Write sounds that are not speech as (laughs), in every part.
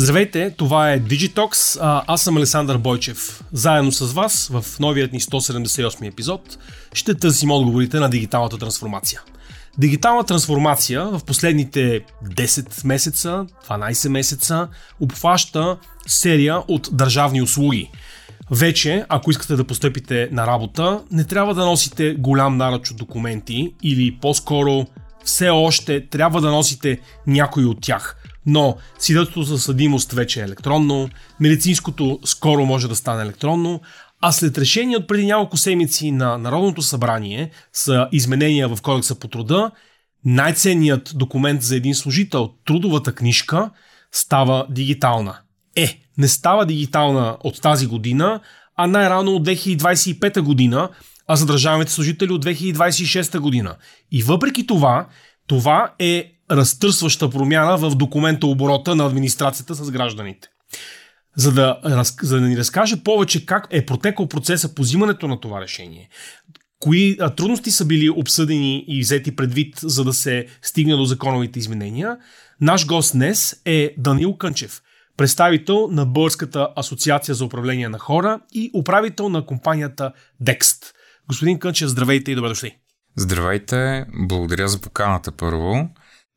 Здравейте, това е Digitox, аз съм Александър Бойчев. Заедно с вас в новият ни 178 епизод ще търсим отговорите на дигиталната трансформация. Дигитална трансформация в последните 10 месеца, 12 месеца обхваща серия от държавни услуги. Вече, ако искате да постъпите на работа, не трябва да носите голям наръч от документи или по-скоро все още трябва да носите някой от тях – но свидетелството за съдимост вече е електронно, медицинското скоро може да стане електронно, а след решение от преди няколко седмици на Народното събрание са изменения в Кодекса по труда, най-ценният документ за един служител, трудовата книжка, става дигитална. Е, не става дигитална от тази година, а най-рано от 2025 година, а за държавните служители от 2026 година. И въпреки това, това е разтърсваща промяна в документа оборота на администрацията с гражданите. За да, за да ни разкаже повече как е протекал процеса по взимането на това решение, кои трудности са били обсъдени и взети предвид, за да се стигне до законовите изменения, наш гост днес е Данил Кънчев, представител на Българската асоциация за управление на хора и управител на компанията Dext. Господин Кънчев, здравейте и добре дошли. Здравейте, благодаря за поканата първо.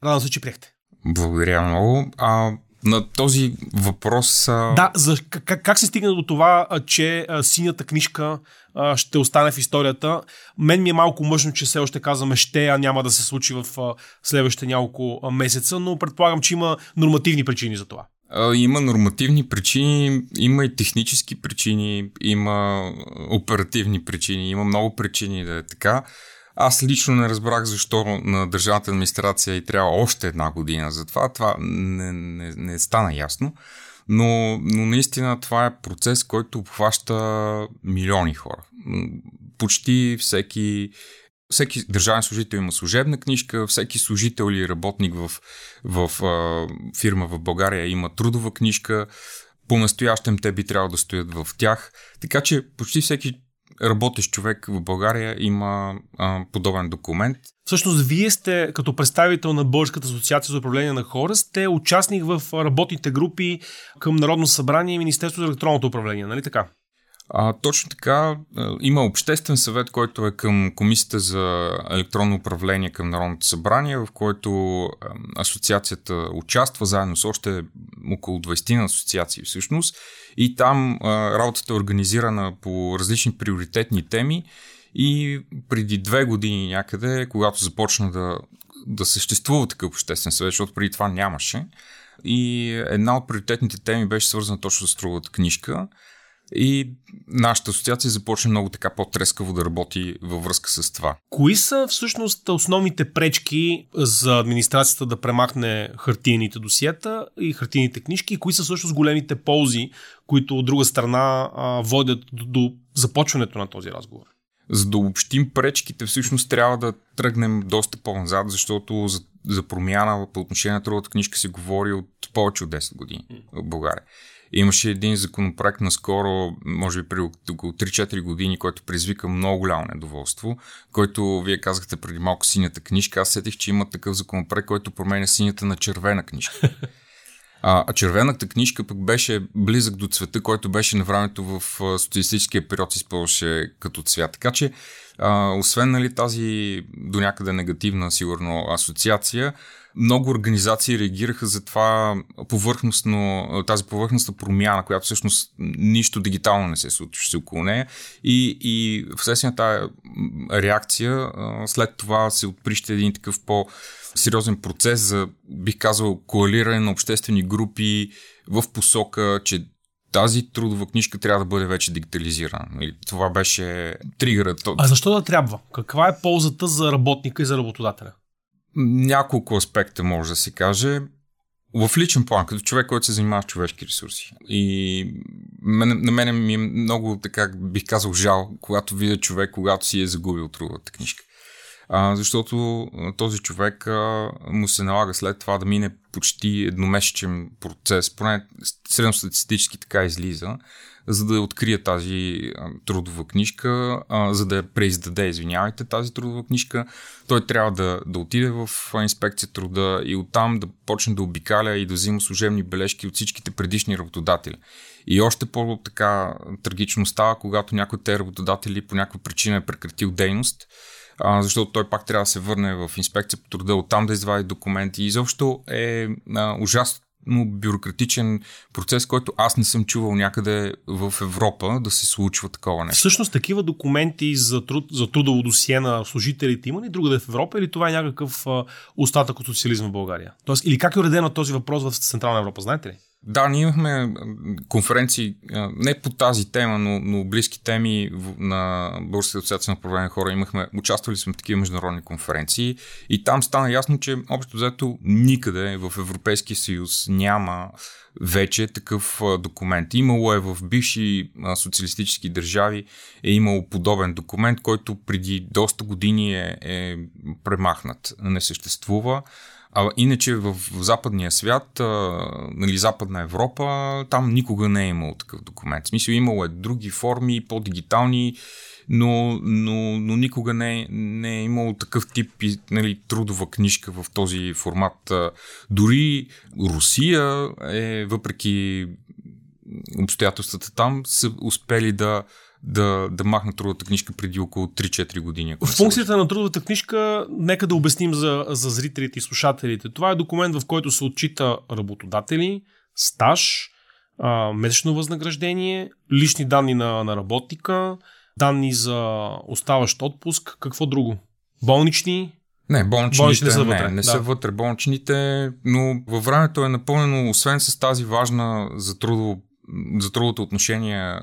Радвам се, че приехте. Благодаря много. А, на този въпрос. А... Да, за, как, как се стигна до това, че а, синята книжка а, ще остане в историята? Мен ми е малко мъжно, че все още казваме ще, а няма да се случи в а, следващите няколко а, месеца, но предполагам, че има нормативни причини за това. А, има нормативни причини, има и технически причини, има оперативни причини, има много причини да е така. Аз лично не разбрах защо на държавната администрация и трябва още една година. Затова това не, не, не стана ясно. Но, но наистина това е процес, който обхваща милиони хора. Почти всеки, всеки държавен служител има служебна книжка, всеки служител или работник в, в а, фирма в България има трудова книжка. По-настоящем те би трябвало да стоят в тях. Така че почти всеки работещ човек в България има а, подобен документ. Всъщност, вие сте, като представител на Българската асоциация за управление на хора, сте участник в работните групи към Народно събрание и Министерство за електронното управление, нали така? А, точно така. Има обществен съвет, който е към Комисията за електронно управление към Народното събрание, в който асоциацията участва заедно с още около 20 на асоциации всъщност. И там а, работата е организирана по различни приоритетни теми. И преди две години някъде, когато започна да, да съществува такъв обществен съвет, защото преди това нямаше, и една от приоритетните теми беше свързана точно с трудовата книжка. И нашата асоциация започна много така по-трескаво да работи във връзка с това. Кои са всъщност основните пречки за администрацията да премахне хартиените досиета и хартиените книжки? И кои са всъщност големите ползи, които от друга страна водят до, до започването на този разговор? За да обобщим пречките, всъщност трябва да тръгнем доста по-назад, защото за, за промяна по отношение на трудовата книжка се говори от повече от 10 години в България. Имаше един законопроект наскоро, може би при около 3-4 години, който предизвика много голямо недоволство, който вие казахте преди малко синята книжка. Аз сетих, че има такъв законопроект, който променя синята на червена книжка. А, а червената книжка пък беше близък до цвета, който беше на времето в социалистическия период използваше като цвят. Така че, а, освен нали, тази до някъде негативна, сигурно, асоциация, много организации реагираха за това повърхностно, тази повърхностна промяна, която всъщност нищо дигитално не се случваше около нея. И, и вследствие тази реакция, след това се отприща един такъв по- сериозен процес за, бих казал, коалиране на обществени групи в посока, че тази трудова книжка трябва да бъде вече дигитализирана. Това беше тригърът. А защо да трябва? Каква е ползата за работника и за работодателя? Няколко аспекта може да се каже. В личен план, като човек, който се занимава с човешки ресурси. И на мен ми е много, така бих казал, жал, когато видя човек, когато си е загубил трудовата книжка. а, защото този човек а, му се налага след това да мине почти едномесечен процес, поне средностатистически така излиза, за да открие тази трудова книжка, за да я преиздаде, извинявайте, тази трудова книжка. Той трябва да, да отиде в инспекция труда и оттам да почне да обикаля и да взима служебни бележки от всичките предишни работодатели. И още по-така трагично става, когато някой от тези работодатели по някаква причина е прекратил дейност защото той пак трябва да се върне в инспекция по труда, оттам да извади документи. И изобщо е ужасно бюрократичен процес, който аз не съм чувал някъде в Европа да се случва такова нещо. Всъщност такива документи за, труд, за трудово досие на служителите има ли другаде в Европа или това е някакъв остатък от социализма в България? Тоест, или как е уредено този въпрос в Централна Европа, знаете ли? Да, ние имахме конференции не по тази тема, но, но близки теми на Българската асоциация на управление хора. Имахме, участвали сме в такива международни конференции и там стана ясно, че общо взето никъде в Европейския съюз няма вече такъв документ. Имало е в бивши социалистически държави, е имало подобен документ, който преди доста години е, е премахнат, не съществува. А иначе в, западния свят, нали, Западна Европа, там никога не е имало такъв документ. В смисъл имало е други форми, по-дигитални, но, но, но никога не, не е имало такъв тип нали, трудова книжка в този формат. Дори Русия е, въпреки обстоятелствата там, са успели да да, да махна трудовата книжка преди около 3-4 години. Функцията на трудовата книжка, нека да обясним за, за зрителите и слушателите. Това е документ, в който се отчита работодатели, стаж, а, месечно възнаграждение, лични данни на, на работника, данни за оставащ отпуск, какво друго? Болнични, не, болничните, болничните са вътре. Не, не да. са вътре болничните, но във времето е напълнено, освен с тази важна за трудово за трудовото отношение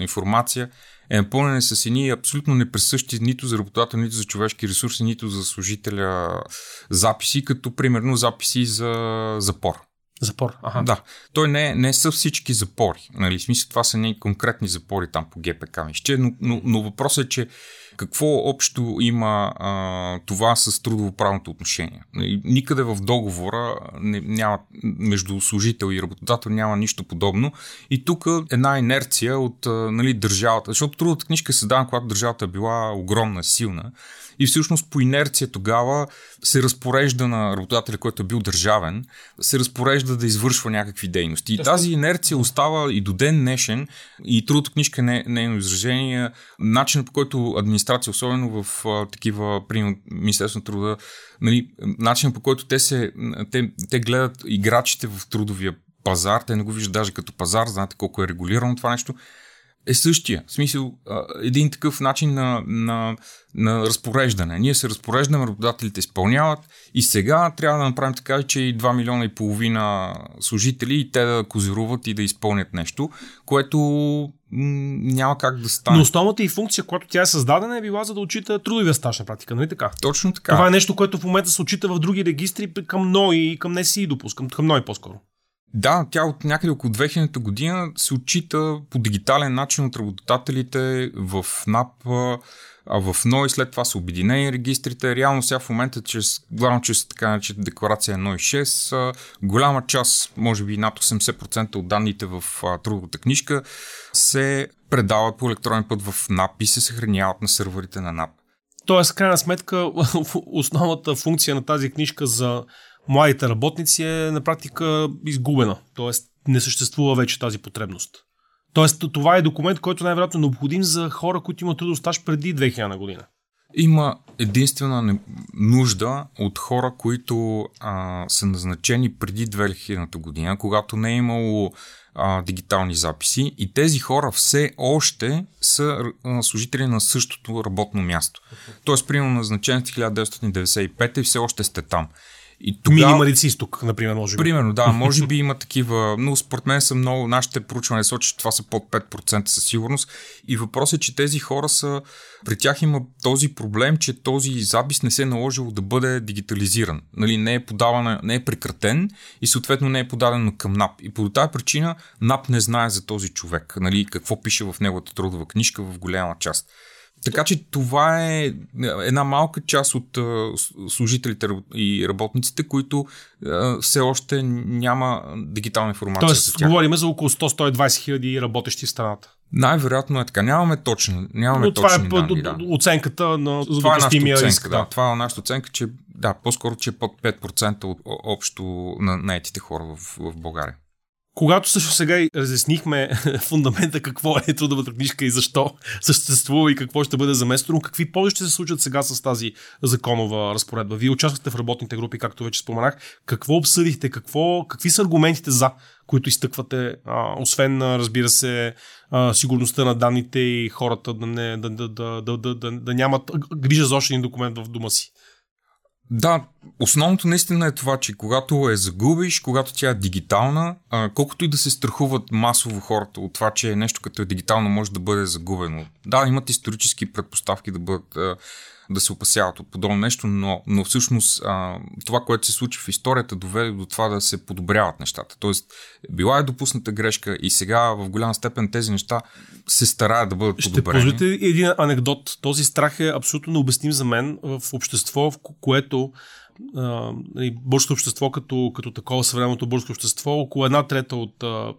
информация е напълнена с едни абсолютно непресъщи нито за работодател, нито за човешки ресурси, нито за служителя записи, като примерно записи за запор. Запор, ага. Да. Той не, не са всички запори. Нали? В смисъл, това са не конкретни запори там по ГПК. Но, но, но въпросът е, че какво общо има а, това с трудовоправното отношение? Никъде в договора не, няма, между служител и работодател няма нищо подобно. И тук една инерция от а, нали, държавата, защото трудовата книжка е създадена, когато държавата е била огромна, силна и всъщност по инерция тогава се разпорежда на работодателя, който е бил държавен, се разпорежда да извършва някакви дейности. И тази инерция остава и до ден днешен и трудовата книжка не, не е изражение. Начинът по който администрация, особено в а, такива, при Министерство на труда, нали, начинът по който те, се, те, те гледат играчите в трудовия пазар, те не го виждат даже като пазар, знаете колко е регулирано това нещо, е същия. В смисъл, един такъв начин на, на, на разпореждане. Ние се разпореждаме, работодателите изпълняват и сега трябва да направим така, че и 2 милиона и половина служители и те да козируват и да изпълнят нещо, което няма как да стане. Но основната и функция, която тя е създадена, е била за да отчита трудовия стаж на практика, нали така? Точно така. Това е нещо, което в момента се отчита в други регистри към НОИ и към НСИ допускам, към НОИ по-скоро. Да, тя от някъде около 2000 година се отчита по дигитален начин от работодателите в НАП, а в НОИ след това са обединени регистрите. Реално сега в момента, чрез, главно чрез така наречена декларация 1.6, голяма част, може би над 80% от данните в трудовата книжка се предават по електронен път в НАП и се съхраняват на серверите на НАП. Тоест, крайна сметка, (laughs) основната функция на тази книжка за младите работници е на практика изгубена. Тоест не съществува вече тази потребност. Тоест това е документ, който най-вероятно е необходим за хора, които имат трудов стаж преди 2000 година. Има единствена нужда от хора, които а, са назначени преди 2000 година, когато не е имало а, дигитални записи и тези хора все още са а, служители на същото работно място. Тоест, примерно назначен в 1995 и все още сте там. И тогава, Минималици изток, например, може би. Примерно, да, (laughs) може би има такива, но според мен са много, нашите проучвания сочат, че това са под 5% със сигурност. И въпросът е, че тези хора са, при тях има този проблем, че този запис не се е наложило да бъде дигитализиран. Нали, не е подаван, не е прекратен и съответно не е подаден към НАП. И по тази причина НАП не знае за този човек, нали, какво пише в неговата трудова книжка в голяма част. Така че това е една малка част от служителите и работниците, които все още няма дигитална информация. Тоест, за тях. говорим за около 100-120 хиляди работещи в страната. Най-вероятно е така. Нямаме точни, нямаме Но това е данни, да. оценката на това е нашата оценка, Да. Това е нашата оценка, че да, по-скоро, че е под 5% от общо на наетите хора в, в България. Когато също сега разяснихме (laughs) фундамента какво е трудовата книжка и защо съществува и какво ще бъде заместено, какви ползи ще се случат сега с тази законова разпоредба? Вие участвате в работните групи, както вече споменах. Какво обсъдихте? Какво, какви са аргументите за, които изтъквате, а, освен, разбира се, а, сигурността на данните и хората да, не, да, да, да, да, да, да, да нямат грижа за още един документ в дома си? Да, основното наистина е това, че когато я загубиш, когато тя е дигитална, а, колкото и да се страхуват масово хората от това, че нещо като е дигитално може да бъде загубено. Да, имат исторически предпоставки да бъдат а, да се опасяват от подобно нещо, но, но всъщност а, това, което се случи в историята, доведе до това да се подобряват нещата. Тоест, била е допусната грешка и сега в голяма степен тези неща се стараят да бъдат подобрени. Ще позволите един анекдот. Този страх е абсолютно необясним за мен в общество, в което нали, българското общество като, като такова съвременното българско общество, около една трета от а,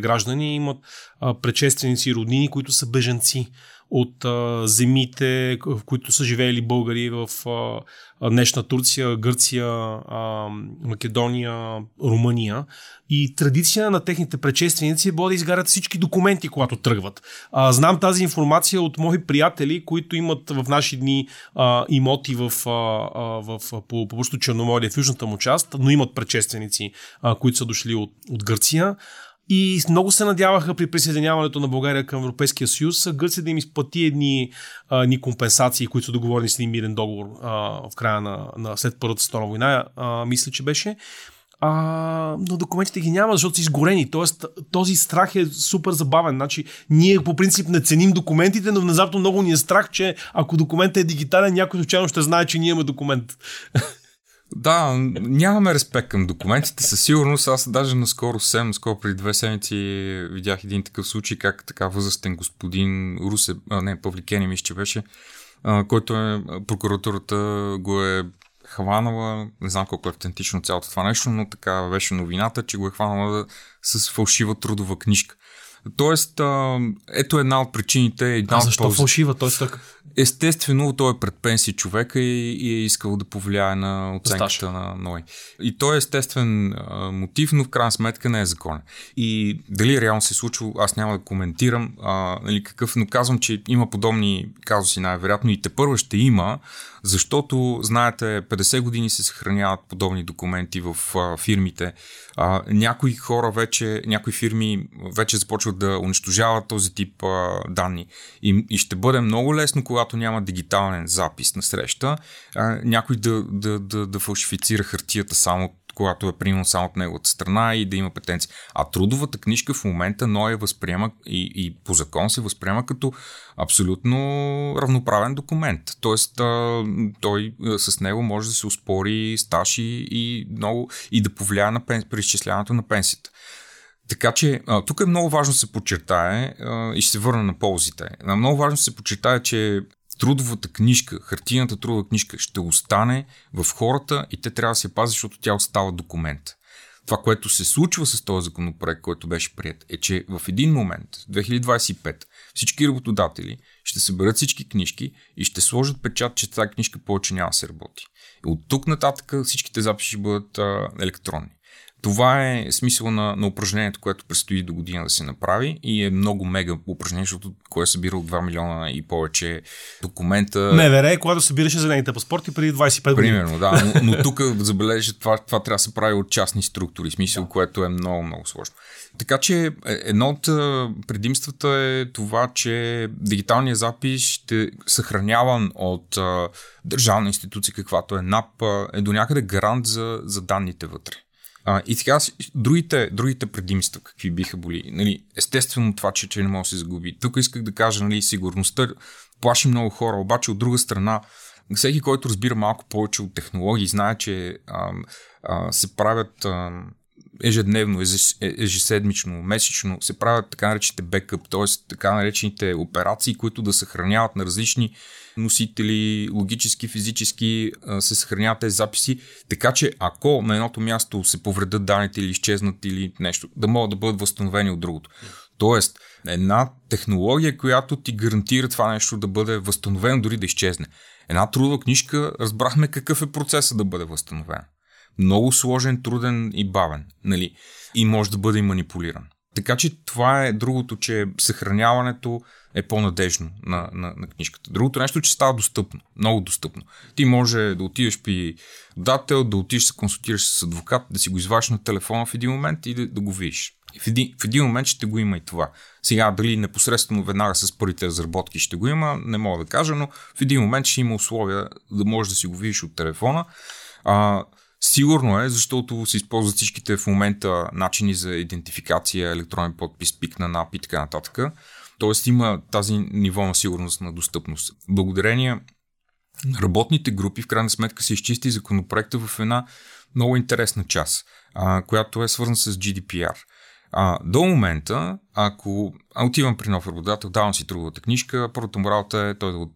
граждани имат а, предшественици и роднини, които са беженци от а, земите, в които са живеели българи в а, днешна Турция, Гърция, а, Македония, Румъния. И традиция на техните предшественици е да изгарят всички документи, когато тръгват. А, знам тази информация от мои приятели, които имат в наши дни а, имоти в, а, в, по, по Черноморие, в южната му част, но имат предшественици, а, които са дошли от, от Гърция. И много се надяваха при присъединяването на България към Европейския съюз Гърция да им изплати едни, а, едни компенсации, които са договорени с един мирен договор а, в края на, на след Първата световна война, а, мисля, че беше. А, но документите ги няма, защото са изгорени. Тоест, този страх е супер забавен. Значи, ние по принцип не ценим документите, но внезапно много ни е страх, че ако документът е дигитален, някой случайно ще знае, че ние имаме документ. (laughs) Да, нямаме респект към документите, със сигурност. Аз даже наскоро, съвсем наскоро преди две седмици видях един такъв случай, как така възрастен господин Русе, а, не, Павликени мисля, че беше, а, който е, прокуратурата го е хванала, не знам колко е автентично цялото това нещо, но така беше новината, че го е хванала с фалшива трудова книжка. Тоест, а, ето една от причините. Една а защо от фалшива? Тоест, так... Естествено, той е пред пенсия човека и, и е искал да повлияе на оценката Стаж. на Ной. И той е естествен а, мотив, но в крайна сметка не е закон. И дали реално се е случило, аз няма да коментирам а, нали, какъв, но казвам, че има подобни казуси най-вероятно и те първо ще има, защото, знаете, 50 години се съхраняват подобни документи в а, фирмите. А, някои хора вече, някои фирми вече започват да унищожават този тип а, данни. И, и ще бъде много лесно, когато няма дигитален запис на среща, а, някой да, да, да, да фалшифицира хартията само когато е примерно само от неговата страна и да има претенции. А трудовата книжка в момента Ной възприема и, и по закон се възприема като абсолютно равноправен документ. Тоест, а, той а, с него може да се успори стаж и, и, много, и да повлияе на пенс, при изчисляването на пенсията. Така че а, тук е много важно да се подчертае а, и ще се върна на ползите. Много важно да се подчертае, че трудовата книжка, хартийната трудова книжка ще остане в хората и те трябва да се пазят, защото тя остава документ. Това, което се случва с този законопроект, който беше прият, е, че в един момент, 2025, всички работодатели ще съберат всички книжки и ще сложат печат, че тази книжка повече няма да се работи. И от тук нататък всичките записи ще бъдат а, електронни. Това е смисъл на, на упражнението, което предстои до година да се направи и е много мега упражнение, защото кое е събирал 2 милиона и повече документа. Не, вере, когато събираше зелените паспорти преди 25 години. Примерно, да, но, но (laughs) тук забележи, това, това трябва да се прави от частни структури, смисъл, да. което е много, много сложно. Така че е, едно от предимствата е това, че дигиталният запис ще съхраняван от а, държавна институция, каквато е НАП, е до някъде гарант за, за данните вътре. А, и така, другите, другите предимства, какви биха боли? Нали, естествено това, че, че не може да се загуби. Тук исках да кажа, нали, сигурността плаши много хора, обаче от друга страна, всеки, който разбира малко повече от технологии, знае, че а, а, се правят а, ежедневно, ежеседмично, месечно се правят така наречените бекъп, т.е. така наречените операции, които да съхраняват на различни носители, логически, физически се съхраняват тези записи, така че ако на едното място се повредят данните или изчезнат или нещо, да могат да бъдат възстановени от другото. Тоест, една технология, която ти гарантира това нещо да бъде възстановено, дори да изчезне. Една трудова книжка, разбрахме какъв е процесът да бъде възстановен. Много сложен, труден и бавен. Нали? И може да бъде и манипулиран. Така че това е другото, че съхраняването е по-надежно на, на, на книжката. Другото нещо, че става достъпно, много достъпно. Ти може да отидеш при дател, да отидеш да се консултираш с адвокат, да си го изваш на телефона в един момент и да, да го видиш. В един, в един момент ще го има и това. Сега, дали непосредствено веднага с първите разработки ще го има, не мога да кажа, но в един момент ще има условия да можеш да си го видиш от телефона. А, Сигурно е, защото се използват всичките в момента начини за идентификация, електронен подпис, пик на НАП и така нататък. Тоест има тази ниво на сигурност на достъпност. Благодарение работните групи в крайна сметка се изчисти законопроекта в една много интересна част, а, която е свързана с GDPR. А, до момента, ако отивам при нов работодател, давам си трудовата книжка, първата му работа е той да,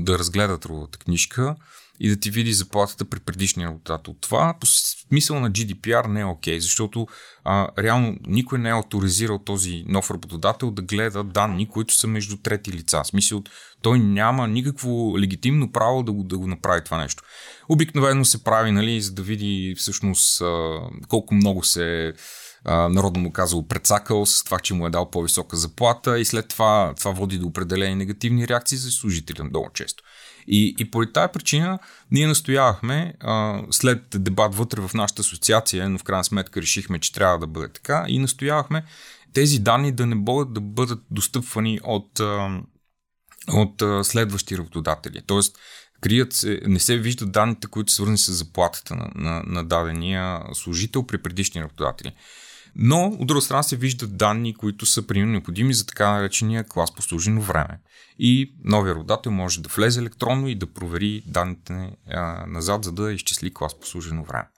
да разгледа трудовата книжка, и да ти види заплатата при предишния работодател. Това по смисъл на GDPR не е окей, okay, защото а, реално никой не е авторизирал този нов работодател да гледа данни, които са между трети лица. В смисъл, той няма никакво легитимно право да го, да го направи това нещо. Обикновено се прави, нали, за да види всъщност а, колко много се народно му казал прецакал с това, че му е дал по-висока заплата и след това това води до определени негативни реакции за служителя много често. И, и поради тази причина ние настоявахме, а, след дебат вътре в нашата асоциация, но в крайна сметка решихме, че трябва да бъде така, и настоявахме тези данни да не бъдат да бъдат достъпвани от, а, от а, следващи работодатели. Тоест, крият се, не се виждат данните, които са свързани с заплатата на, на, на дадения служител при предишни работодатели. Но, от друга страна, се виждат данни, които са примерно необходими за така наречения клас по служено време. И новия родател може да влезе електронно и да провери данните а, назад, за да изчисли клас по служено време.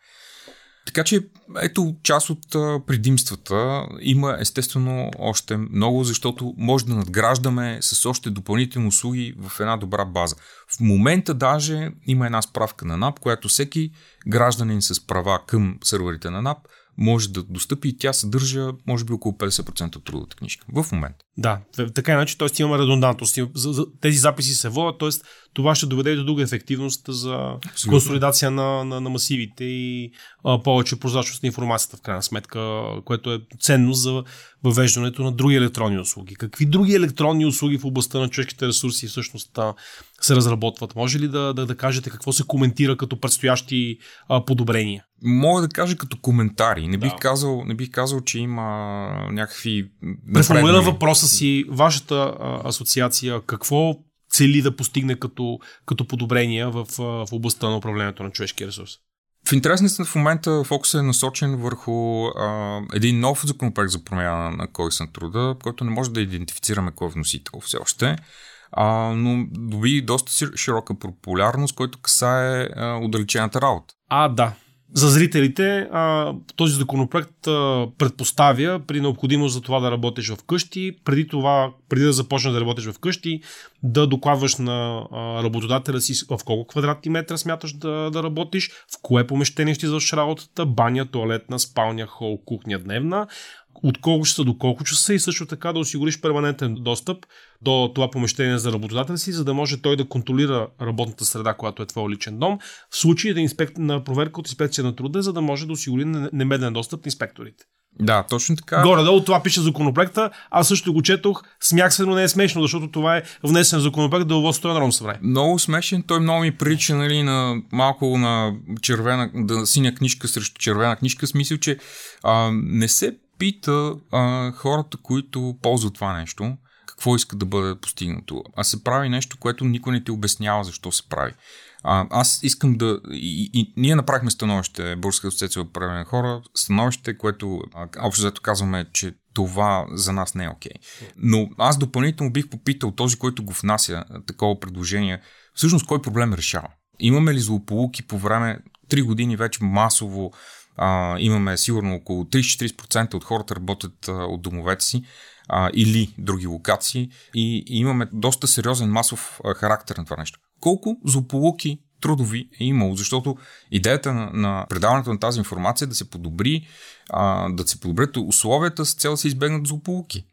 Така че, ето част от предимствата. Има естествено още много, защото може да надграждаме с още допълнителни услуги в една добра база. В момента даже има една справка на НАП, която всеки гражданин с права към сървърите на НАП може да достъпи и тя съдържа, може би, около 50% от трудовата книжка в момента. Да, така иначе, т.е. имаме редундантност. Тези записи се водят, т.е. това ще доведе до друга ефективност за консолидация на, на, на масивите и а, повече прозрачност на информацията, в крайна сметка, което е ценно за въвеждането на други електронни услуги. Какви други електронни услуги в областта на човешките ресурси всъщност се разработват? Може ли да, да, да кажете какво се коментира като предстоящи а, подобрения? Мога да кажа като коментари. Не бих, да. казал, не бих казал, че има някакви. Преформулирам въпроса си, вашата а, асоциация, какво цели да постигне като, като подобрения в, в областта на управлението на човешкия ресурс? В интересност в момента фокусът е насочен върху а, един нов законопроект за промяна на кодекс на труда, който не може да идентифицираме кой е вносител все още, а, но доби доста широка популярност, който касае а, удалечената работа. А, да за зрителите а, този законопроект а, предпоставя при необходимост за това да работиш в къщи, преди това, преди да започнеш да работиш в къщи, да докладваш на а, работодателя си в колко квадратни метра смяташ да, да работиш, в кое помещение ще извършиш работата, баня, туалетна, спалня, хол, кухня, дневна, от колко часа до колко часа и също така да осигуриш перманентен достъп до това помещение за работодателя си, за да може той да контролира работната среда, която е твой личен дом, в случай да инспект, на проверка от инспекция на труда, за да може да осигури немедлен достъп на инспекторите. Да, точно така. Горе-долу това пише законопроекта. Аз също го четох. Смях се, но не е смешно, защото това е внесен законопроект да деловодството на Народно събрание. Много смешен. Той много ми прилича нали, на малко на червена, да, синя книжка срещу червена книжка. Смисъл, че а, не се пита а, хората, които ползват това нещо, какво искат да бъде постигнато. А се прави нещо, което никой не ти обяснява защо се прави. А, аз искам да. И, и, ние направихме становище, Българска асоциация от правени хора, становище, което общо взето казваме, че това за нас не е окей. Okay. Но аз допълнително бих попитал този, който го внася такова предложение, всъщност кой проблем решава? Имаме ли злополуки по време, три години вече масово а, имаме сигурно около 30-40% от хората работят а, от домовете си а, или други локации и, и имаме доста сериозен масов а, характер на това нещо. Колко злополуки трудови е имало, защото идеята на, на предаването на тази информация е да се подобри, а, да се подобрят условията с цел да се избегнат злополуки.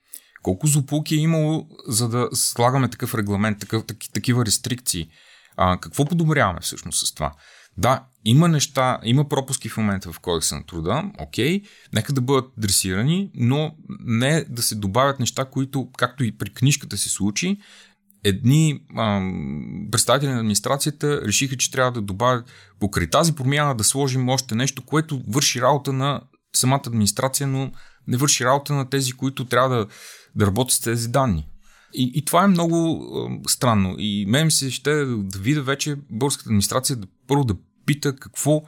Колко злополуки е имало, за да слагаме такъв регламент, такъв, такива рестрикции? А, какво подобряваме всъщност с това? Да, има неща, има пропуски в момента в кодекса на труда, окей, нека да бъдат дресирани, но не да се добавят неща, които, както и при книжката се случи, едни ам, представители на администрацията решиха, че трябва да добавят покрай тази промяна да сложим още нещо, което върши работа на самата администрация, но не върши работа на тези, които трябва да, да работят с тези данни. И, и това е много ам, странно. И мен ми се ще да видя вече българската администрация да, първо да пита какво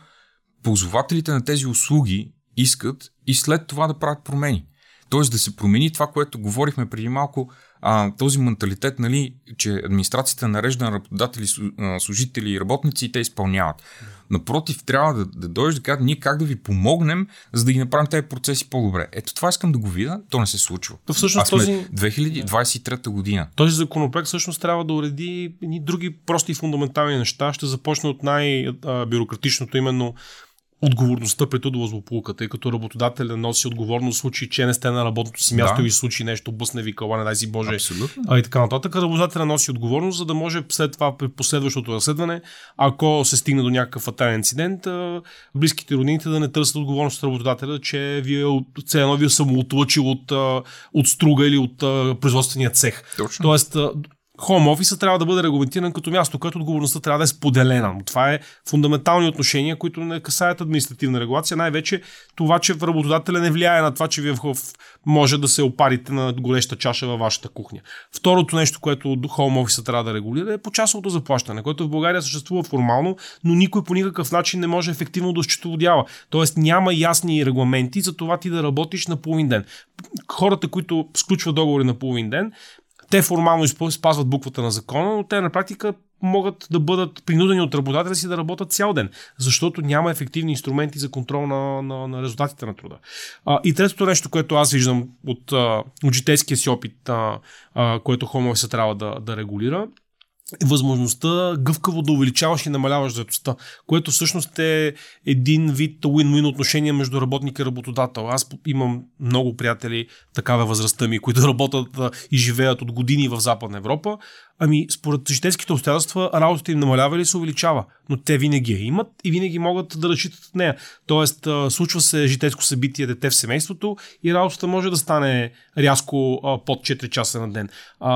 ползвателите на тези услуги искат и след това да правят промени. Тоест да се промени това, което говорихме преди малко, а, този менталитет, нали, че администрацията нарежда на работодатели, служители и работници и те изпълняват. Напротив, трябва да, да дойдеш да кажа ние как да ви помогнем, за да ги направим тези процеси по-добре. Ето това искам да го видя, то не се случва. То всъщност този... 2023 година. Този законопроект всъщност трябва да уреди ни други прости и фундаментални неща. Ще започне от най-бюрократичното именно отговорността при трудова злополука, тъй като работодателя носи отговорност в случай, че не сте на работното си място да. и случи нещо, бъсне ви кала, не дай си Боже. Абсолютно. А и така нататък. Работодателя носи отговорност, за да може след това при последващото разследване, ако се стигне до някакъв фатален инцидент, близките роднините да не търсят отговорност от работодателя, че вие цено ви е самоотлъчил от, от струга или от производствения цех. Точно. Тоест, Home офиса трябва да бъде регламентиран като място, което отговорността трябва да е споделена. Но това е фундаментални отношения, които не касаят административна регулация. Най-вече това, че работодателя не влияе на това, че вие може да се опарите на гореща чаша във вашата кухня. Второто нещо, което Home офиса трябва да регулира е почасовото заплащане, което в България съществува формално, но никой по никакъв начин не може ефективно да счетоводява. Тоест няма ясни регламенти за това ти да работиш на половин ден. Хората, които сключват договори на половин ден, те формално спазват буквата на закона, но те на практика могат да бъдат принудени от работодателя си да работят цял ден, защото няма ефективни инструменти за контрол на, на, на резултатите на труда. А, и третото нещо, което аз виждам от, от житейския си опит, а, а, което Homo се трябва да, да регулира, възможността гъвкаво да увеличаваш и намаляваш заедостта, което всъщност е един вид win-win отношение между работник и работодател. Аз имам много приятели, такава възрастта ми, които (laughs) работят и живеят от години в Западна Европа Ами, според житейските обстоятелства, работата им намалява или се увеличава, но те винаги я имат и винаги могат да разчитат от нея. Тоест, случва се житейско събитие дете в семейството и работата може да стане рязко под 4 часа на ден.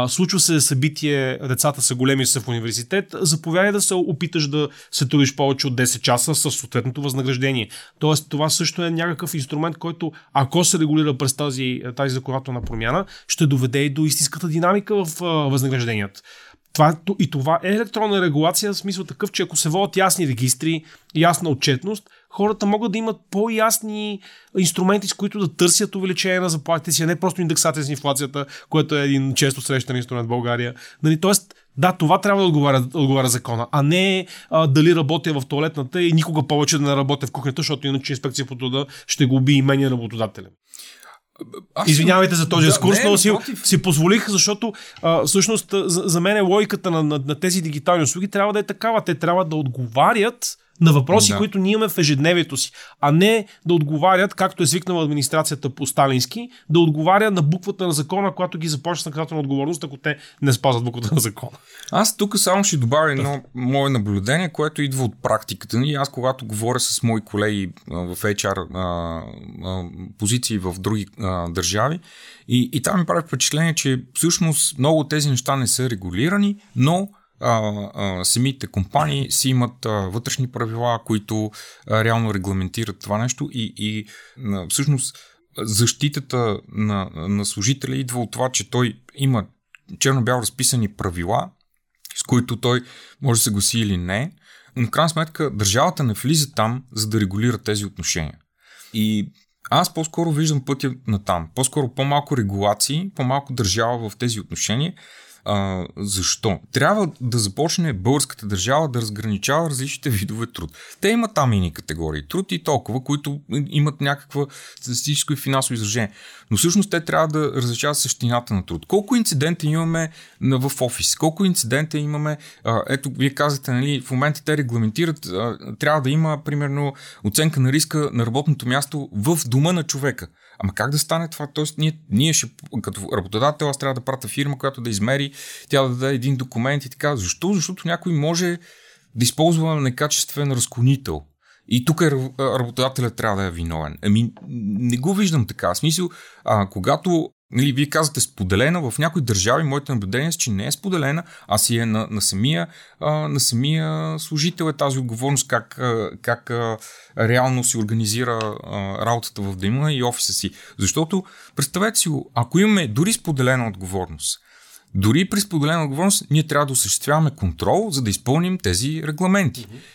Случва се събитие, децата са големи са в университет, заповядай да се опиташ да се трудиш повече от 10 часа с съответното възнаграждение. Тоест, това също е някакъв инструмент, който, ако се регулира през тази, тази законодателна промяна, ще доведе и до истинската динамика в възнагражденията. Това, и това е електронна регулация, в смисъл такъв, че ако се водят ясни регистри, ясна отчетност, хората могат да имат по-ясни инструменти, с които да търсят увеличение на заплатите си, а не просто индексация с инфлацията, което е един често срещан инструмент в България. Нали, тоест, да, това трябва да отговаря, отговаря закона, а не а, дали работя в туалетната и никога повече да не работя в кухнята, защото иначе инспекция по труда ще го уби и мен работодателя. Аз Извинявайте за този екскурс, да, но си, си позволих, защото а, всъщност за, за мен логиката на, на, на тези дигитални услуги трябва да е такава. Те трябва да отговарят на въпроси, да. които ние имаме в ежедневието си, а не да отговарят, както е свикнала администрацията по сталински, да отговаря на буквата на закона, когато ги започне с наказателна отговорност, ако те не спазват буквата на закона. Аз тук само ще добавя едно мое наблюдение, което идва от практиката ни. Аз когато говоря с мои колеги в HR а, а, позиции в други а, държави, и, и там ми прави впечатление, че всъщност много от тези неща не са регулирани, но а, а, самите компании си имат а, вътрешни правила, които а, реално регламентират това нещо и, и а, всъщност защитата на, на служителя идва от това, че той има черно-бяло разписани правила, с които той може да се гласи или не, но в крайна сметка държавата не влиза там, за да регулира тези отношения. И аз по-скоро виждам пътя на там. По-скоро по-малко регулации, по-малко държава в тези отношения А, защо? Трябва да започне българската държава да разграничава различните видове труд. Те имат там и категории труд и толкова, които имат някаква статистическо и финансово изражение. Но всъщност те трябва да различават същината на труд. Колко инцидента имаме в офис? Колко инцидента имаме? Ето, вие казвате, нали, в момента те регламентират, трябва да има, примерно, оценка на риска на работното място в дома на човека. Ама как да стане това? Тоест, ние, ние ще, като работодател, аз трябва да пратя фирма, която да измери, тя да даде един документ и така. Защо? Защото някой може да използва некачествен разклонител. И тук е, работодателят трябва да е виновен. Ами, не го виждам така. В смисъл, а, когато Нали, вие казвате споделена, в някои държави моите наблюдение е, че не е споделена, а си е на, на, самия, а, на самия служител е тази отговорност, как, как а, реално си организира а, работата в деня и офиса си. Защото, представете си го, ако имаме дори споделена отговорност, дори при споделена отговорност, ние трябва да осъществяваме контрол, за да изпълним тези регламенти. Mm-hmm.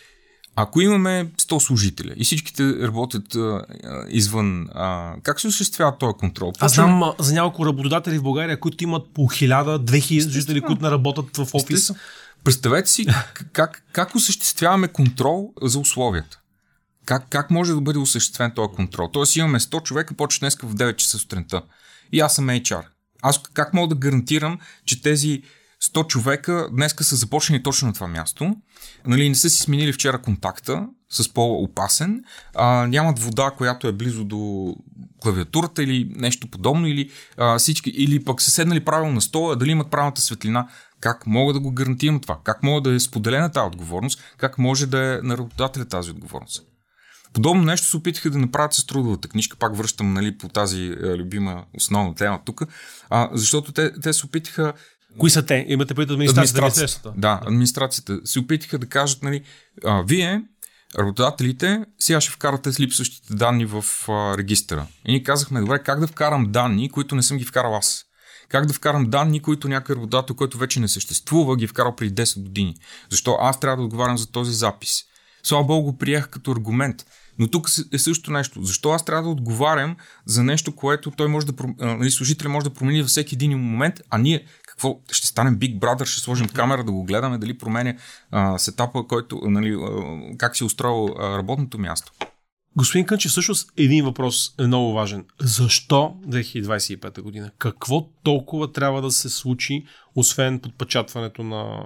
Ако имаме 100 служителя и всичките работят а, извън, а, как се осъществява този контрол? Аз знам а, за няколко работодатели в България, които имат по 1000-2000 жители, които не работят в офис. Естествено. Представете си (laughs) как, как осъществяваме контрол за условията. Как, как може да бъде осъществен този контрол? Тоест имаме 100 човека, почва днес в 9 часа сутринта. И аз съм HR. Аз как мога да гарантирам, че тези 100 човека днеска са започнали точно на това място. Нали, не са си сменили вчера контакта с по-опасен. А, нямат вода, която е близо до клавиатурата или нещо подобно, или, а, всички, или пък са седнали правилно на стола, дали имат правилната светлина. Как мога да го гарантирам това? Как мога да е споделена тази отговорност? Как може да е на работодателя тази отговорност? Подобно нещо се опитаха да направят с трудовата книжка, пак връщам нали, по тази е, любима основна тема тук, а, защото те, те се опитаха Кои са те? Имате пред администрацията? администрацията. Да, администрацията. Се опитаха да кажат, нали, а, вие, работодателите, сега ще вкарате с липсващите данни в а, регистъра. И ние казахме, добре, как да вкарам данни, които не съм ги вкарал аз? Как да вкарам данни, които някой работодател, който вече не съществува, ги е вкарал преди 10 години? Защо аз трябва да отговарям за този запис? Слава Богу, го приех като аргумент. Но тук е също нещо. Защо аз трябва да отговарям за нещо, което той може да, нали, служителя може да промени във всеки един момент, а ние какво? Ще станем Big Brother, ще сложим камера да го гледаме, дали променя а, сетапа, който, нали, а, как си е устроил а, работното място. Господин Кънче, всъщност един въпрос е много важен. Защо 2025 година? Какво толкова трябва да се случи, освен подпечатването на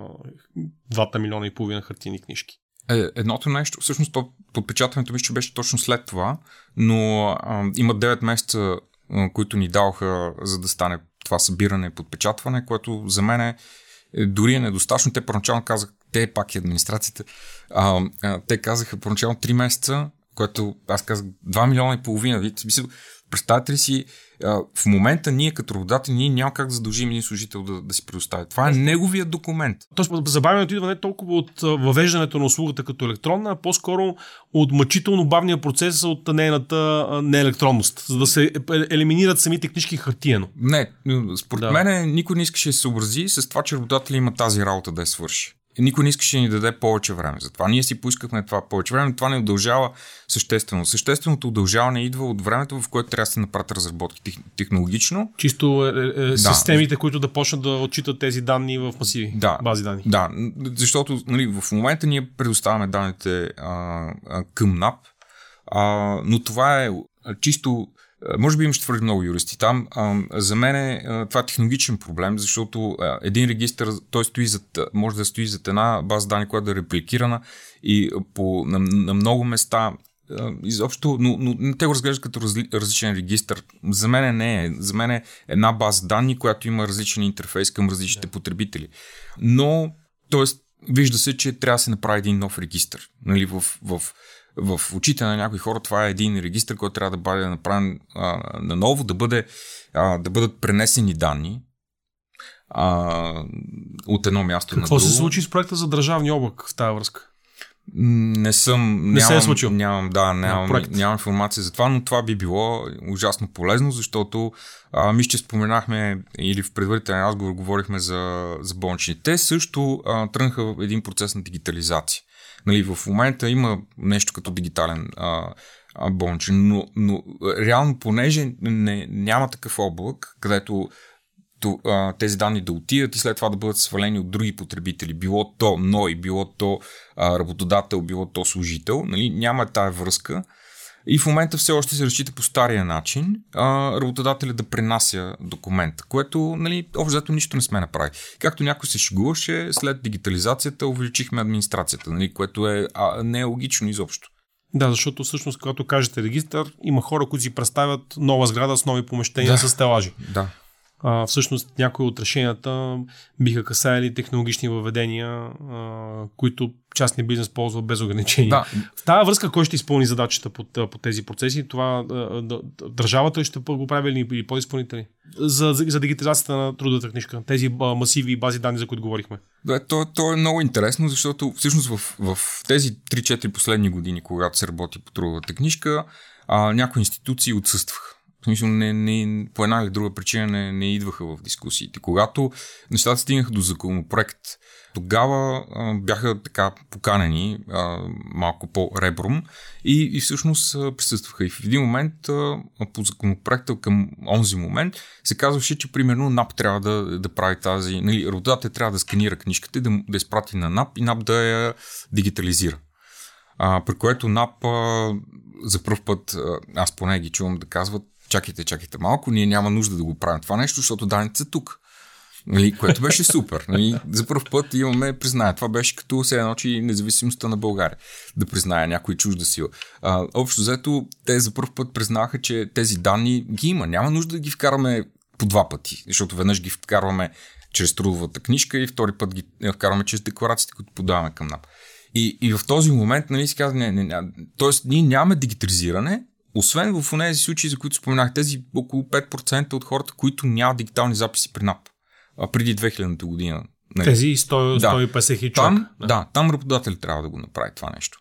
2 милиона и половина хартини книжки? Е, едното нещо, всъщност то, подпечатването ми, че беше точно след това, но а, има 9 месеца, а, които ни даваха, за да стане това събиране и подпечатване, което за мен е, е дори е недостатъчно. Те първоначално казах, те пак и администрацията, а, а, те казаха първоначално 3 месеца, което аз казах 2 милиона и половина. Вид, представете ли си в момента ние като работодатели ние няма как да задължим един служител да, да си предостави. Това е неговият документ. Тоест забавянето идва не толкова от въвеждането на услугата като електронна, а по-скоро от мъчително бавния процес от нейната неелектронност, за да се елиминират самите книжки хартиено. Не, според да. мен никой не искаше да се съобрази с това, че работодателя има тази работа да я свърши никой не искаше да ни даде повече време. Затова ние си поискахме това повече време. Това не удължава съществено. Същественото удължаване идва от времето, в което трябва да се направят разработки технологично. Чисто е, е, е, да. системите, които да почнат да отчитат тези данни в масиви, да, бази данни. Да, защото нали, в момента ние предоставяме данните а, а, към НАП, а, но това е чисто може би имаш твърде много юристи там. А, за мен е, това е технологичен проблем, защото а, един регистр, той стои зад, може да стои зад една база данни, която е репликирана и по, на, на много места изобщо, но, но те го разглеждат като разли, различен регистр. За мен не е. За мен е една база данни, която има различен интерфейс към различните yeah. потребители. Но, т.е. вижда се, че трябва да се направи един нов регистр. Нали, в, в в очите на някои хора това е един регистр, който трябва да бъде направен а, наново, да, бъде, а, да бъдат пренесени данни а, от едно място Какво на друго. Какво се случи с проекта за държавни облак в тази връзка? Не съм. Не нямам, се е случил. Нямам, да, нямам, нямам информация за това, но това би било ужасно полезно, защото а, мисля, че споменахме или в предварителен разговор говорихме за, за болнични. Те също а, тръгнаха един процес на дигитализация. Нали, в момента има нещо като дигитален а, а, болничен, но, но реално, понеже не, няма такъв облак, където тези данни да отидат и след това да бъдат свалени от други потребители. Било то ной, било то работодател, било то служител. Нали? Няма тая връзка. И в момента все още се разчита по стария начин а, работодателя да пренася документ, което, нали, общо нищо не сме направили. Както някой се шегуваше, след дигитализацията увеличихме администрацията, нали, което е, а, не е логично изобщо. Да, защото всъщност, когато кажете регистър, има хора, които си представят нова сграда с нови помещения да. с стелажи. Да а, всъщност някои от решенията биха касаели технологични въведения, а, които частния бизнес ползва без ограничения. Да. В тази връзка кой ще изпълни задачата по, по тези процеси? Това държавата ще го прави или, или подизпълнители? За, за, за дигитализацията на трудовата книжка, тези масиви и бази данни, за които говорихме. Да, то, то е много интересно, защото всъщност в, в тези 3-4 последни години, когато се работи по трудовата книжка, а, някои институции отсъстваха смисъл, не, не, по една или друга причина не, не идваха в дискусиите. Когато нещата стигнаха до законопроект, тогава а, бяха така поканени а, малко по-ребром и, и всъщност а, присъстваха. И в един момент а, по законопроекта към онзи момент се казваше, че примерно НАП трябва да, да прави тази, нали, работодател трябва да сканира книжката, да, да изпрати на НАП и НАП да я дигитализира. А, при което НАП а, за първ път, аз поне ги чувам да казват, чакайте, чакайте малко, ние няма нужда да го правим това нещо, защото данните са тук. Нали, което беше супер. Нали, за първ път имаме признание. Това беше като се едно, че независимостта на България. Да признае някой чужда сила. А, общо взето, те за първ път признаха, че тези данни ги има. Няма нужда да ги вкараме по два пъти, защото веднъж ги вкарваме чрез трудовата книжка и втори път ги вкарваме чрез декларациите, които подаваме към НАП. И, и в този момент, нали, си казва, не, не, не, тоест ние нямаме дигитализиране, освен в тези случаи, за които споменах, тези около 5% от хората, които нямат дигитални записи при НАП а преди 2000 година. Нали? Тези 100, да. 150 хиляди там, да. да, там работодател трябва да го направи това нещо.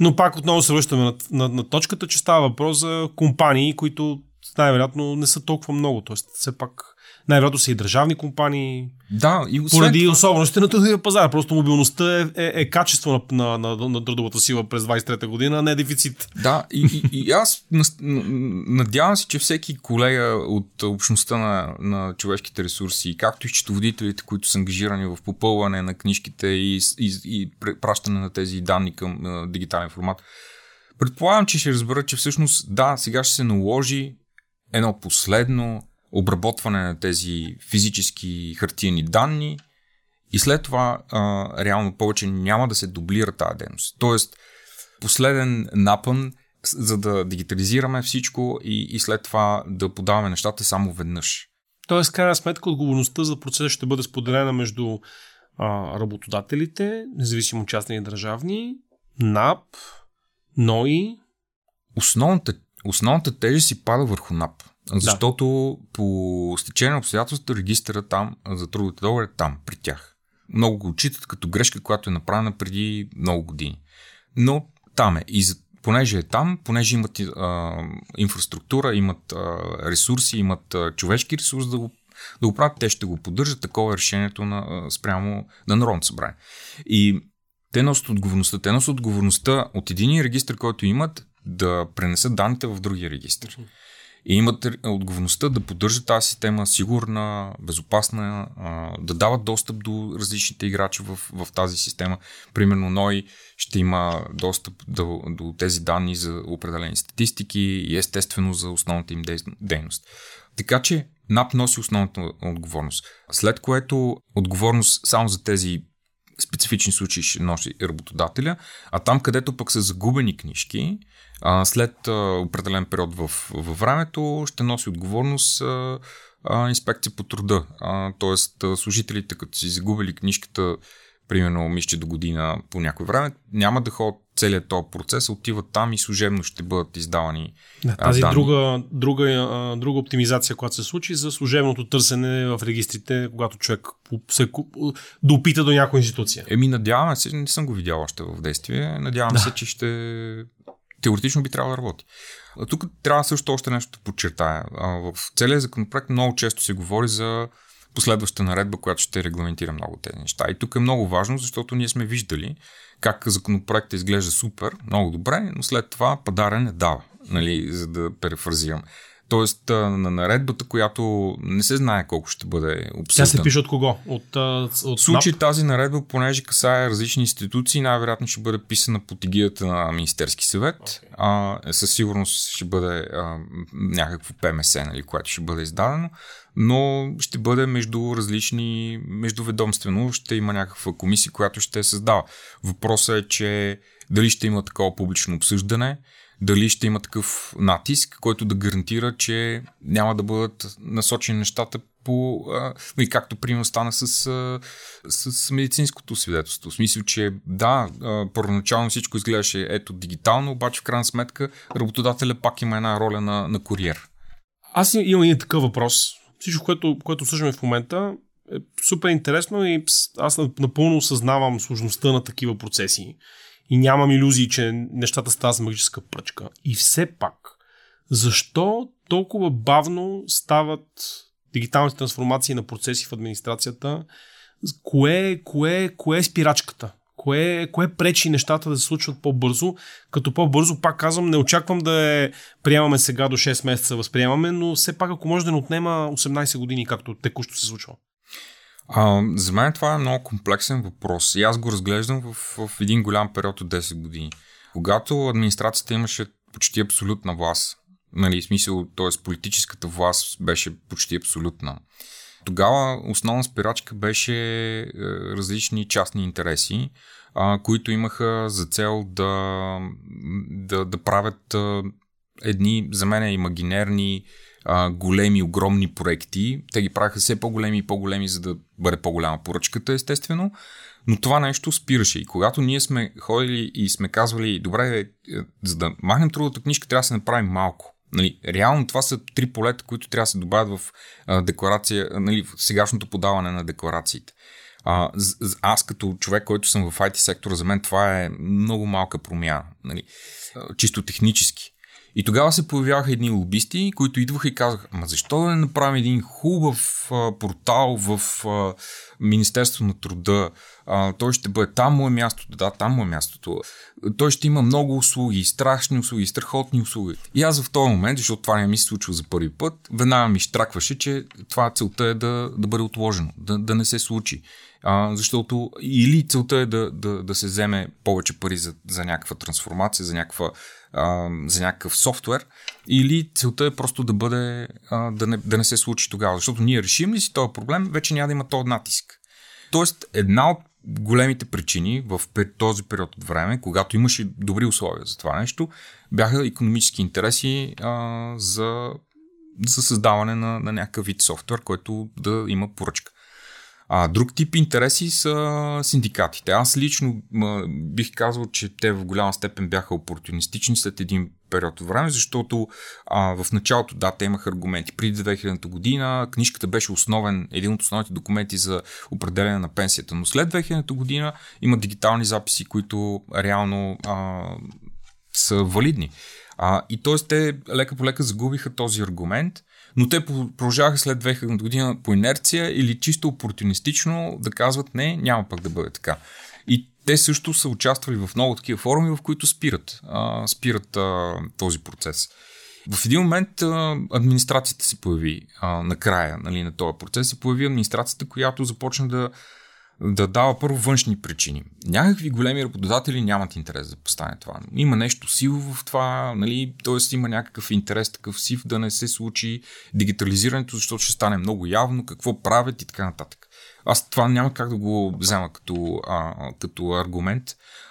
Но пак отново се връщаме на, на, на точката, че става въпрос за компании, които най-вероятно не са толкова много. Тоест, все пак най-вероятно са и държавни компании. Да, и поради това... особеностите на трудовия пазар. Просто мобилността е, е, е качество на, на, на, на трудовата сила през 23-та година, а не е дефицит. Да, и, и, и аз надявам се, че всеки колега от общността на, на човешките ресурси, както и счетоводителите, които са ангажирани в попълване на книжките и, и, и пращане на тези данни към а, дигитален формат, предполагам, че ще разбера, че всъщност да, сега ще се наложи едно последно обработване на тези физически хартияни данни и след това а, реално повече няма да се дублира тази дейност. Тоест, последен напън, за да дигитализираме всичко и, и след това да подаваме нещата само веднъж. Тоест, крайна сметка, отговорността за процеса ще бъде споделена между а, работодателите, независимо частни и държавни, НАП, НОИ. Основната, основната тежест си пада върху НАП. Защото да. по стечение на обстоятелствата регистъра там за трудовите договори е там, при тях. Много го отчитат като грешка, която е направена преди много години. Но там е. И за, понеже е там, понеже имат а, инфраструктура, имат а, ресурси, имат а, човешки ресурс да го, да го правят, те ще го поддържат. Такова е решението на, спрямо на Народното събрание. И те носят отговорността. Те носят отговорността от един регистр, който имат, да пренесат данните в другия регистр. И имат отговорността да поддържат тази система сигурна, безопасна, да дават достъп до различните играчи в, в тази система. Примерно НОИ ще има достъп до, до тези данни за определени статистики и естествено за основната им дейност. Така че НАП носи основната отговорност. След което отговорност само за тези специфични случаи ще носи работодателя, а там където пък са загубени книжки, а, след а, определен период в, във времето ще носи отговорност а, а, инспекция по труда. А, тоест, а, служителите, като си загубили книжката, примерно, мисля, до година по някое време, няма да ходят целият този процес, отиват там и служебно ще бъдат издавани. Да, тази данни. друга, друга, друга оптимизация, която се случи за служебното търсене в регистрите, когато човек се допита до някоя институция. Еми, надяваме се, не съм го видял още в действие, надявам да. се, че ще теоретично би трябвало да работи. Тук трябва също още нещо да подчертая. В целия законопроект много често се говори за последваща наредба, която ще регламентира много тези неща. И тук е много важно, защото ние сме виждали как законопроектът изглежда супер, много добре, но след това падарен не дава, нали, за да перефразирам. Тоест на наредбата, която не се знае колко ще бъде обсъждана. Тя се пише от кого? От, от в случай НАП? тази наредба, понеже касае различни институции, най-вероятно ще бъде писана под егидата на Министерски съвет. Okay. А, със сигурност ще бъде а, някакво ПМС, нали, което ще бъде издадено, но ще бъде между различни, междуведомствено, ще има някаква комисия, която ще създава. Въпросът е, че дали ще има такова публично обсъждане, дали ще има такъв натиск, който да гарантира, че няма да бъдат насочени нещата по, а, и както примерно стана с, а, с медицинското свидетелство. В смисъл, че да, а, първоначално всичко изглеждаше ето дигитално, обаче в крайна сметка работодателя пак има една роля на, на куриер. Аз имам един такъв въпрос. Всичко, което, което слушаме в момента е супер интересно и аз напълно осъзнавам сложността на такива процеси и нямам иллюзии, че нещата стават с магическа пръчка. И все пак, защо толкова бавно стават дигиталните трансформации на процеси в администрацията? Кое, кое, кое е спирачката? Кое, кое пречи нещата да се случват по-бързо? Като по-бързо, пак казвам, не очаквам да е приемаме сега до 6 месеца, възприемаме, но все пак ако може да не отнема 18 години, както текущо се случва. А, за мен това е много комплексен въпрос и аз го разглеждам в, в един голям период от 10 години. Когато администрацията имаше почти абсолютна власт, нали, смисъл, т.е. политическата власт беше почти абсолютна. Тогава основна спирачка беше е, различни частни интереси, а, които имаха за цел да, да, да правят е, едни, за мен, имагинерни а, големи, огромни проекти. Те ги правяха все по-големи и по-големи, за да бъде по-голяма поръчката, естествено. Но това нещо спираше. И когато ние сме ходили и сме казвали, добре, е, за да махнем трудата книжка, трябва да се направим малко. Нали, реално това са три полета, които трябва да се добавят в а, декларация, нали, в сегашното подаване на декларациите. А, аз като човек, който съм в IT сектора, за мен това е много малка промяна. Нали, чисто технически. И тогава се появяваха едни лобисти, които идваха и казаха, ама защо да не направим един хубав а, портал в а, Министерство на труда, а, той ще бъде, там му е мястото, да, там му е мястото. Той ще има много услуги, страшни услуги, страхотни услуги. И аз в този момент, защото това не ми се случва за първи път, веднага ми штракваше, че това целта е да, да бъде отложено, да, да не се случи. А, защото или целта е да, да, да се вземе повече пари за, за някаква трансформация, за някаква за някакъв софтуер, или целта е просто да бъде, а, да, не, да не се случи тогава. Защото ние решим ли си този проблем, вече няма да има този натиск. Тоест, една от големите причини в този период от време, когато имаше добри условия за това нещо, бяха економически интереси а, за, за създаване на, на някакъв вид софтуер, който да има поръчка. А друг тип интереси са синдикатите. Аз лично м- бих казал, че те в голяма степен бяха опортунистични след един период от време, защото а, в началото, да, те имаха аргументи. Преди 2000 година книжката беше основен, един от основните документи за определение на пенсията, но след 2000 година има дигитални записи, които реално а, са валидни. А, и т.е. те лека по лека загубиха този аргумент но те продължаваха след 2000 година по инерция или чисто опортунистично да казват не, няма пък да бъде така. И те също са участвали в много такива форуми, в които спират, а, спират а, този процес. В един момент а, администрацията се появи а, накрая нали, на този процес, се появи администрацията, която започна да да дава първо външни причини. Някакви големи работодатели нямат интерес да постане това. Има нещо сило в това, нали, т.е. има някакъв интерес такъв сив да не се случи дигитализирането, защото ще стане много явно какво правят и така нататък. Аз това няма как да го взема като, а, като аргумент.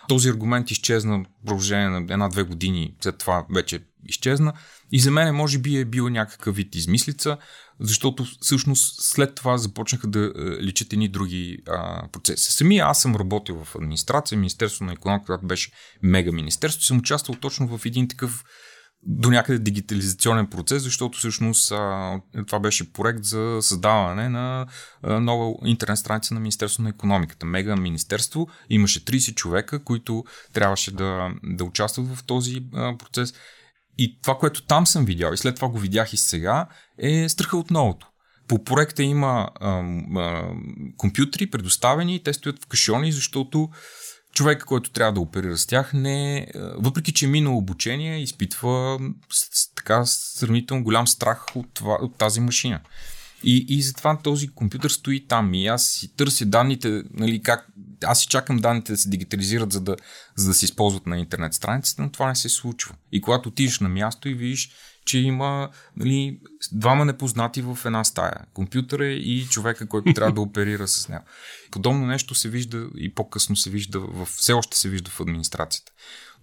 Този аргумент изчезна в продължение на една-две години, след това вече изчезна. И за мен може би е бил някакъв вид измислица, защото всъщност след това започнаха да е, личат едни други а, процеси. Сами аз съм работил в администрация, Министерство на економика, която беше мега министерство, съм участвал точно в един такъв до някъде дигитализационен процес, защото всъщност това беше проект за създаване на нова интернет страница на Министерство на економиката. Мега министерство. Имаше 30 човека, които трябваше да, да участват в този процес. И това, което там съм видял, и след това го видях и сега, е страха от новото. По проекта има а, а, компютри предоставени, те стоят в кашони, защото човек, който трябва да оперира с тях, не, въпреки че е минал обучение, изпитва така сравнително голям страх от, това, от тази машина. И, и затова този компютър стои там и аз си търся данните, нали, как, аз си чакам данните да се дигитализират, за да, за да се използват на интернет страницата, но това не се случва. И когато отидеш на място и видиш, че има нали, двама непознати в една стая. Компютъра и човека, който трябва да оперира с него. Подобно нещо се вижда и по-късно се вижда, в, все още се вижда в администрацията.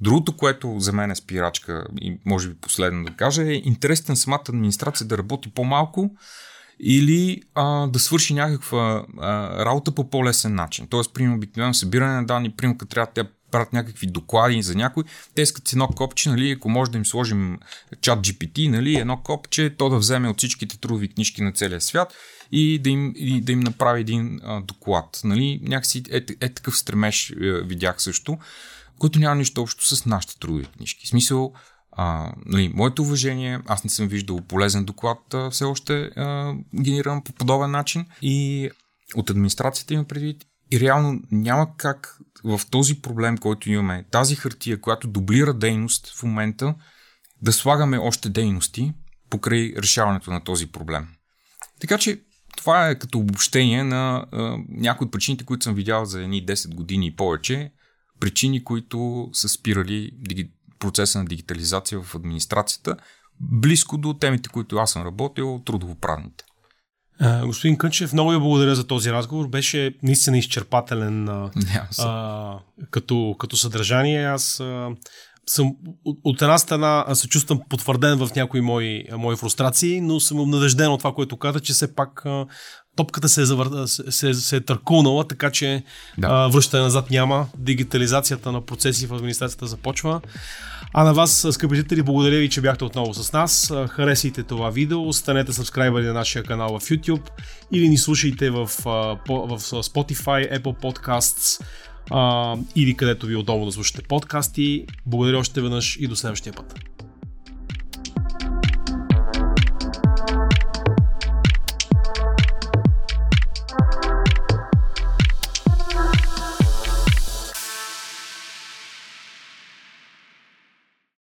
Другото, което за мен е спирачка и може би последно да кажа е интересите на самата администрация да работи по-малко, или а, да свърши някаква а, работа по по-лесен начин. Тоест, примерно, обикновено събиране на данни, примерно, трябва да правят някакви доклади за някой, те искат едно копче, нали, ако може да им сложим чат GPT, нали, едно копче, то да вземе от всичките трудови книжки на целия свят и да им, и да им направи един а, доклад. Нали. Някакси е, е такъв стремеж е, видях също, който няма нищо общо с нашите трудови книжки. В смисъл, а, нали, моето уважение, аз не съм виждал полезен доклад а, все още а, генериран по подобен начин и от администрацията има предвид и реално няма как в този проблем, който имаме, тази хартия, която дублира дейност в момента, да слагаме още дейности покрай решаването на този проблем. Така че това е като обобщение на а, някои от причините, които съм видял за едни 10 години и повече, причини, които са спирали процеса на дигитализация в администрацията, близко до темите, които аз съм работил, трудовоправните. Господин Кънчев, много ви благодаря за този разговор. Беше наистина изчерпателен а, а, като, като съдържание. Аз а, съм от една страна се чувствам потвърден в някои мои, мои фрустрации, но съм обнадежден от това, което каза, че все пак а, топката се е, завър... се, се е търкунала, така че да. а, връщане назад няма. Дигитализацията на процеси в администрацията започва. А на вас, скъпи зрители, благодаря ви, че бяхте отново с нас. Харесайте това видео, станете сабскрайбъри на нашия канал в YouTube или ни слушайте в, в Spotify, Apple Podcasts или където ви е удобно да слушате подкасти. Благодаря още веднъж и до следващия път.